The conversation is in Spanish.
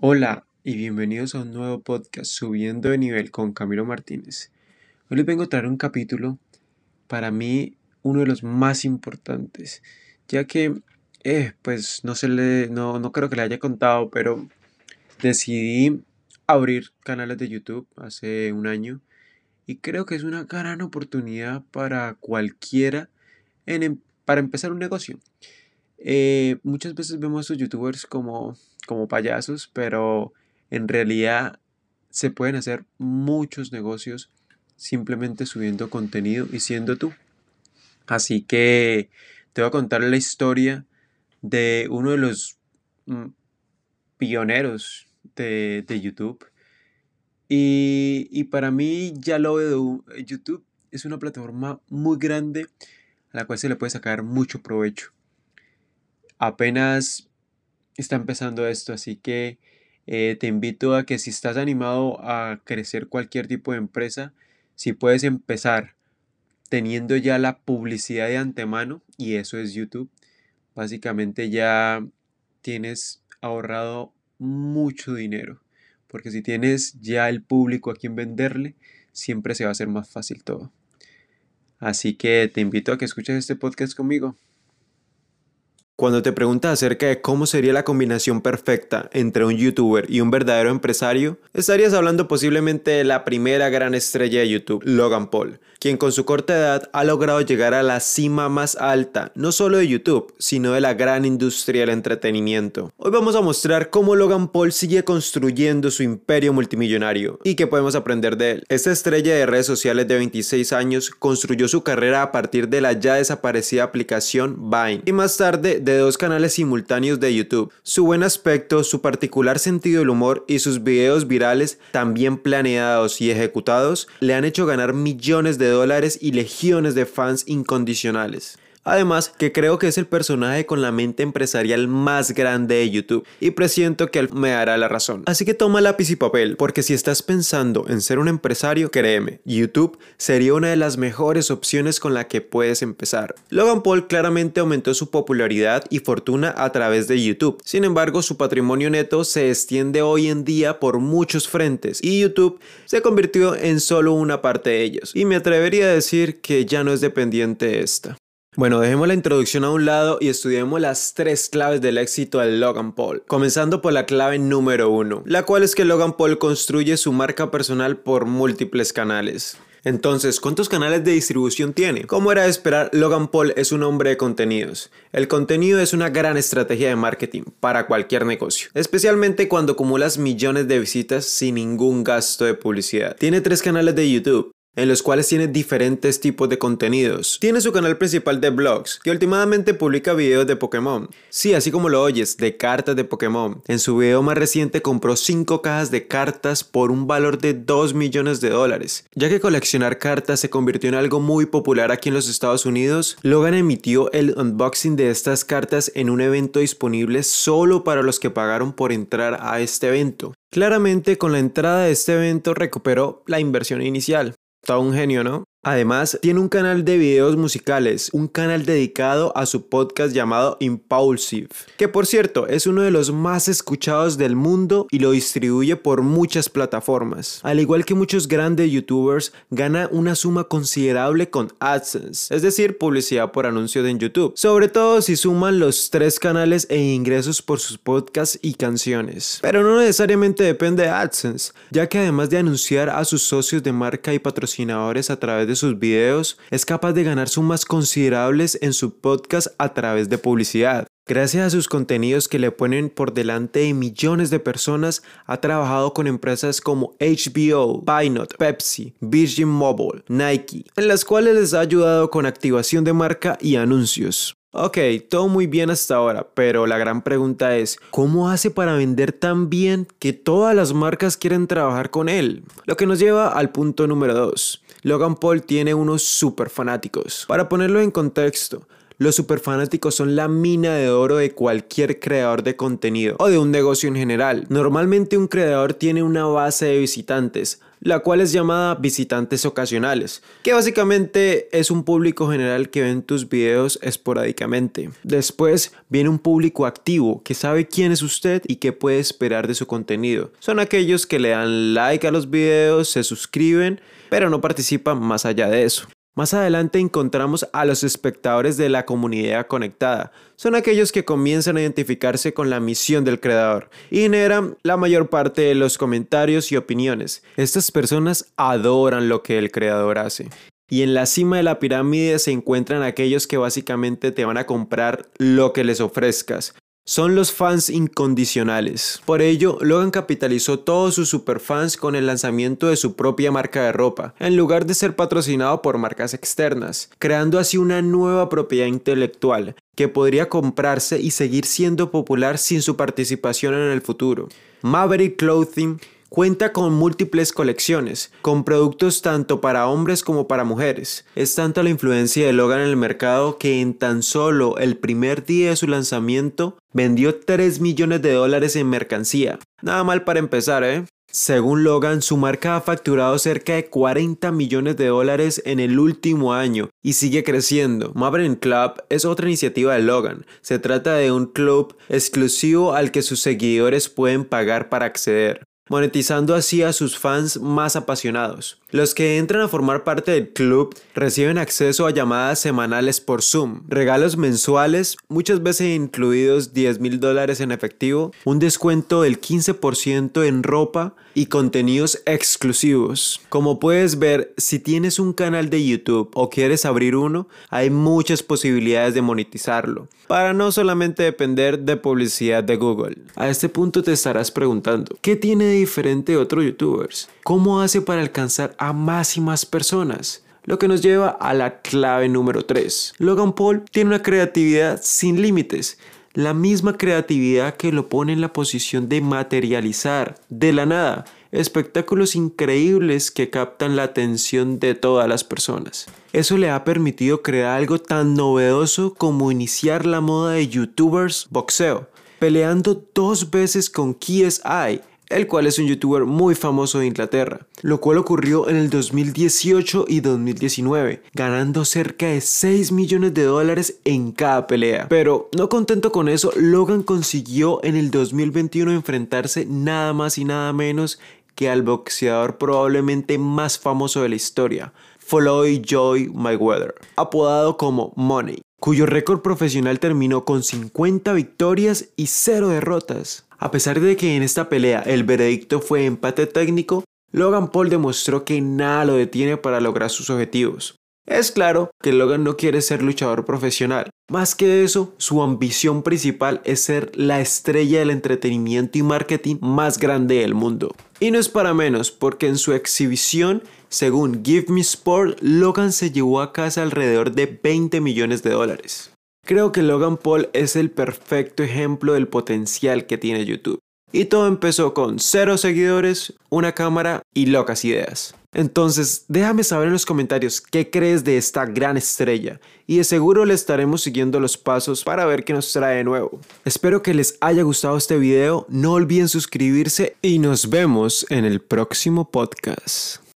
Hola y bienvenidos a un nuevo podcast Subiendo de nivel con Camilo Martínez. Hoy les vengo a traer un capítulo para mí uno de los más importantes, ya que eh, pues no se le no, no creo que le haya contado, pero decidí abrir canales de YouTube hace un año y creo que es una gran oportunidad para cualquiera em, para empezar un negocio. Eh, muchas veces vemos a estos youtubers como, como payasos, pero en realidad se pueden hacer muchos negocios simplemente subiendo contenido y siendo tú. Así que te voy a contar la historia de uno de los mm, pioneros de, de YouTube. Y, y, para mí ya lo veo, YouTube es una plataforma muy grande a la cual se le puede sacar mucho provecho apenas está empezando esto, así que eh, te invito a que si estás animado a crecer cualquier tipo de empresa, si puedes empezar teniendo ya la publicidad de antemano, y eso es YouTube, básicamente ya tienes ahorrado mucho dinero, porque si tienes ya el público a quien venderle, siempre se va a hacer más fácil todo. Así que te invito a que escuches este podcast conmigo. Cuando te preguntas acerca de cómo sería la combinación perfecta entre un youtuber y un verdadero empresario, estarías hablando posiblemente de la primera gran estrella de YouTube, Logan Paul, quien con su corta edad ha logrado llegar a la cima más alta, no solo de YouTube, sino de la gran industria del entretenimiento. Hoy vamos a mostrar cómo Logan Paul sigue construyendo su imperio multimillonario y qué podemos aprender de él. Esta estrella de redes sociales de 26 años construyó su carrera a partir de la ya desaparecida aplicación Vine y más tarde de dos canales simultáneos de YouTube. Su buen aspecto, su particular sentido del humor y sus videos virales también planeados y ejecutados le han hecho ganar millones de dólares y legiones de fans incondicionales. Además, que creo que es el personaje con la mente empresarial más grande de YouTube y presiento que él me dará la razón. Así que toma lápiz y papel, porque si estás pensando en ser un empresario, créeme, YouTube sería una de las mejores opciones con la que puedes empezar. Logan Paul claramente aumentó su popularidad y fortuna a través de YouTube. Sin embargo, su patrimonio neto se extiende hoy en día por muchos frentes y YouTube se convirtió en solo una parte de ellos. Y me atrevería a decir que ya no es dependiente de esta. Bueno, dejemos la introducción a un lado y estudiemos las tres claves del éxito de Logan Paul, comenzando por la clave número uno, la cual es que Logan Paul construye su marca personal por múltiples canales. Entonces, ¿cuántos canales de distribución tiene? Como era de esperar, Logan Paul es un hombre de contenidos. El contenido es una gran estrategia de marketing para cualquier negocio, especialmente cuando acumulas millones de visitas sin ningún gasto de publicidad. Tiene tres canales de YouTube, en los cuales tiene diferentes tipos de contenidos. Tiene su canal principal de blogs, que últimamente publica videos de Pokémon. Sí, así como lo oyes, de cartas de Pokémon. En su video más reciente compró 5 cajas de cartas por un valor de 2 millones de dólares. Ya que coleccionar cartas se convirtió en algo muy popular aquí en los Estados Unidos, Logan emitió el unboxing de estas cartas en un evento disponible solo para los que pagaron por entrar a este evento. Claramente con la entrada de este evento recuperó la inversión inicial. Está un genio, ¿no? Además, tiene un canal de videos musicales, un canal dedicado a su podcast llamado Impulsive, que por cierto es uno de los más escuchados del mundo y lo distribuye por muchas plataformas. Al igual que muchos grandes youtubers, gana una suma considerable con AdSense, es decir, publicidad por anuncios en YouTube, sobre todo si suman los tres canales e ingresos por sus podcasts y canciones. Pero no necesariamente depende de AdSense, ya que además de anunciar a sus socios de marca y patrocinadores a través de sus videos, es capaz de ganar sumas considerables en su podcast a través de publicidad. Gracias a sus contenidos que le ponen por delante de millones de personas, ha trabajado con empresas como HBO, Pinot, Pepsi, Virgin Mobile, Nike, en las cuales les ha ayudado con activación de marca y anuncios. Ok, todo muy bien hasta ahora, pero la gran pregunta es, ¿cómo hace para vender tan bien que todas las marcas quieren trabajar con él? Lo que nos lleva al punto número 2. Logan Paul tiene unos super fanáticos. Para ponerlo en contexto, los superfanáticos son la mina de oro de cualquier creador de contenido o de un negocio en general. Normalmente un creador tiene una base de visitantes, la cual es llamada visitantes ocasionales, que básicamente es un público general que ven tus videos esporádicamente. Después viene un público activo que sabe quién es usted y qué puede esperar de su contenido. Son aquellos que le dan like a los videos, se suscriben, pero no participan más allá de eso. Más adelante encontramos a los espectadores de la comunidad conectada. Son aquellos que comienzan a identificarse con la misión del creador y generan la mayor parte de los comentarios y opiniones. Estas personas adoran lo que el creador hace. Y en la cima de la pirámide se encuentran aquellos que básicamente te van a comprar lo que les ofrezcas son los fans incondicionales. Por ello, Logan capitalizó todos sus superfans con el lanzamiento de su propia marca de ropa, en lugar de ser patrocinado por marcas externas, creando así una nueva propiedad intelectual que podría comprarse y seguir siendo popular sin su participación en el futuro. Maverick Clothing Cuenta con múltiples colecciones, con productos tanto para hombres como para mujeres. Es tanta la influencia de Logan en el mercado que en tan solo el primer día de su lanzamiento vendió 3 millones de dólares en mercancía. Nada mal para empezar, ¿eh? Según Logan, su marca ha facturado cerca de 40 millones de dólares en el último año y sigue creciendo. Maverick Club es otra iniciativa de Logan. Se trata de un club exclusivo al que sus seguidores pueden pagar para acceder monetizando así a sus fans más apasionados. Los que entran a formar parte del club reciben acceso a llamadas semanales por Zoom, regalos mensuales, muchas veces incluidos 10 mil dólares en efectivo, un descuento del 15% en ropa y contenidos exclusivos. Como puedes ver, si tienes un canal de YouTube o quieres abrir uno, hay muchas posibilidades de monetizarlo, para no solamente depender de publicidad de Google. A este punto te estarás preguntando, ¿qué tiene de diferente otros youtubers? ¿Cómo hace para alcanzar a más y más personas? Lo que nos lleva a la clave número 3. Logan Paul tiene una creatividad sin límites la misma creatividad que lo pone en la posición de materializar de la nada espectáculos increíbles que captan la atención de todas las personas. Eso le ha permitido crear algo tan novedoso como iniciar la moda de youtubers boxeo, peleando dos veces con KSI, el cual es un youtuber muy famoso de Inglaterra, lo cual ocurrió en el 2018 y 2019, ganando cerca de 6 millones de dólares en cada pelea. Pero no contento con eso, Logan consiguió en el 2021 enfrentarse nada más y nada menos que al boxeador probablemente más famoso de la historia, Floyd Joy Mayweather, apodado como Money, cuyo récord profesional terminó con 50 victorias y 0 derrotas. A pesar de que en esta pelea el veredicto fue empate técnico, Logan Paul demostró que nada lo detiene para lograr sus objetivos. Es claro que Logan no quiere ser luchador profesional. Más que eso, su ambición principal es ser la estrella del entretenimiento y marketing más grande del mundo. Y no es para menos, porque en su exhibición, según Give Me Sport, Logan se llevó a casa alrededor de 20 millones de dólares. Creo que Logan Paul es el perfecto ejemplo del potencial que tiene YouTube. Y todo empezó con cero seguidores, una cámara y locas ideas. Entonces, déjame saber en los comentarios qué crees de esta gran estrella y de seguro le estaremos siguiendo los pasos para ver qué nos trae de nuevo. Espero que les haya gustado este video, no olviden suscribirse y nos vemos en el próximo podcast.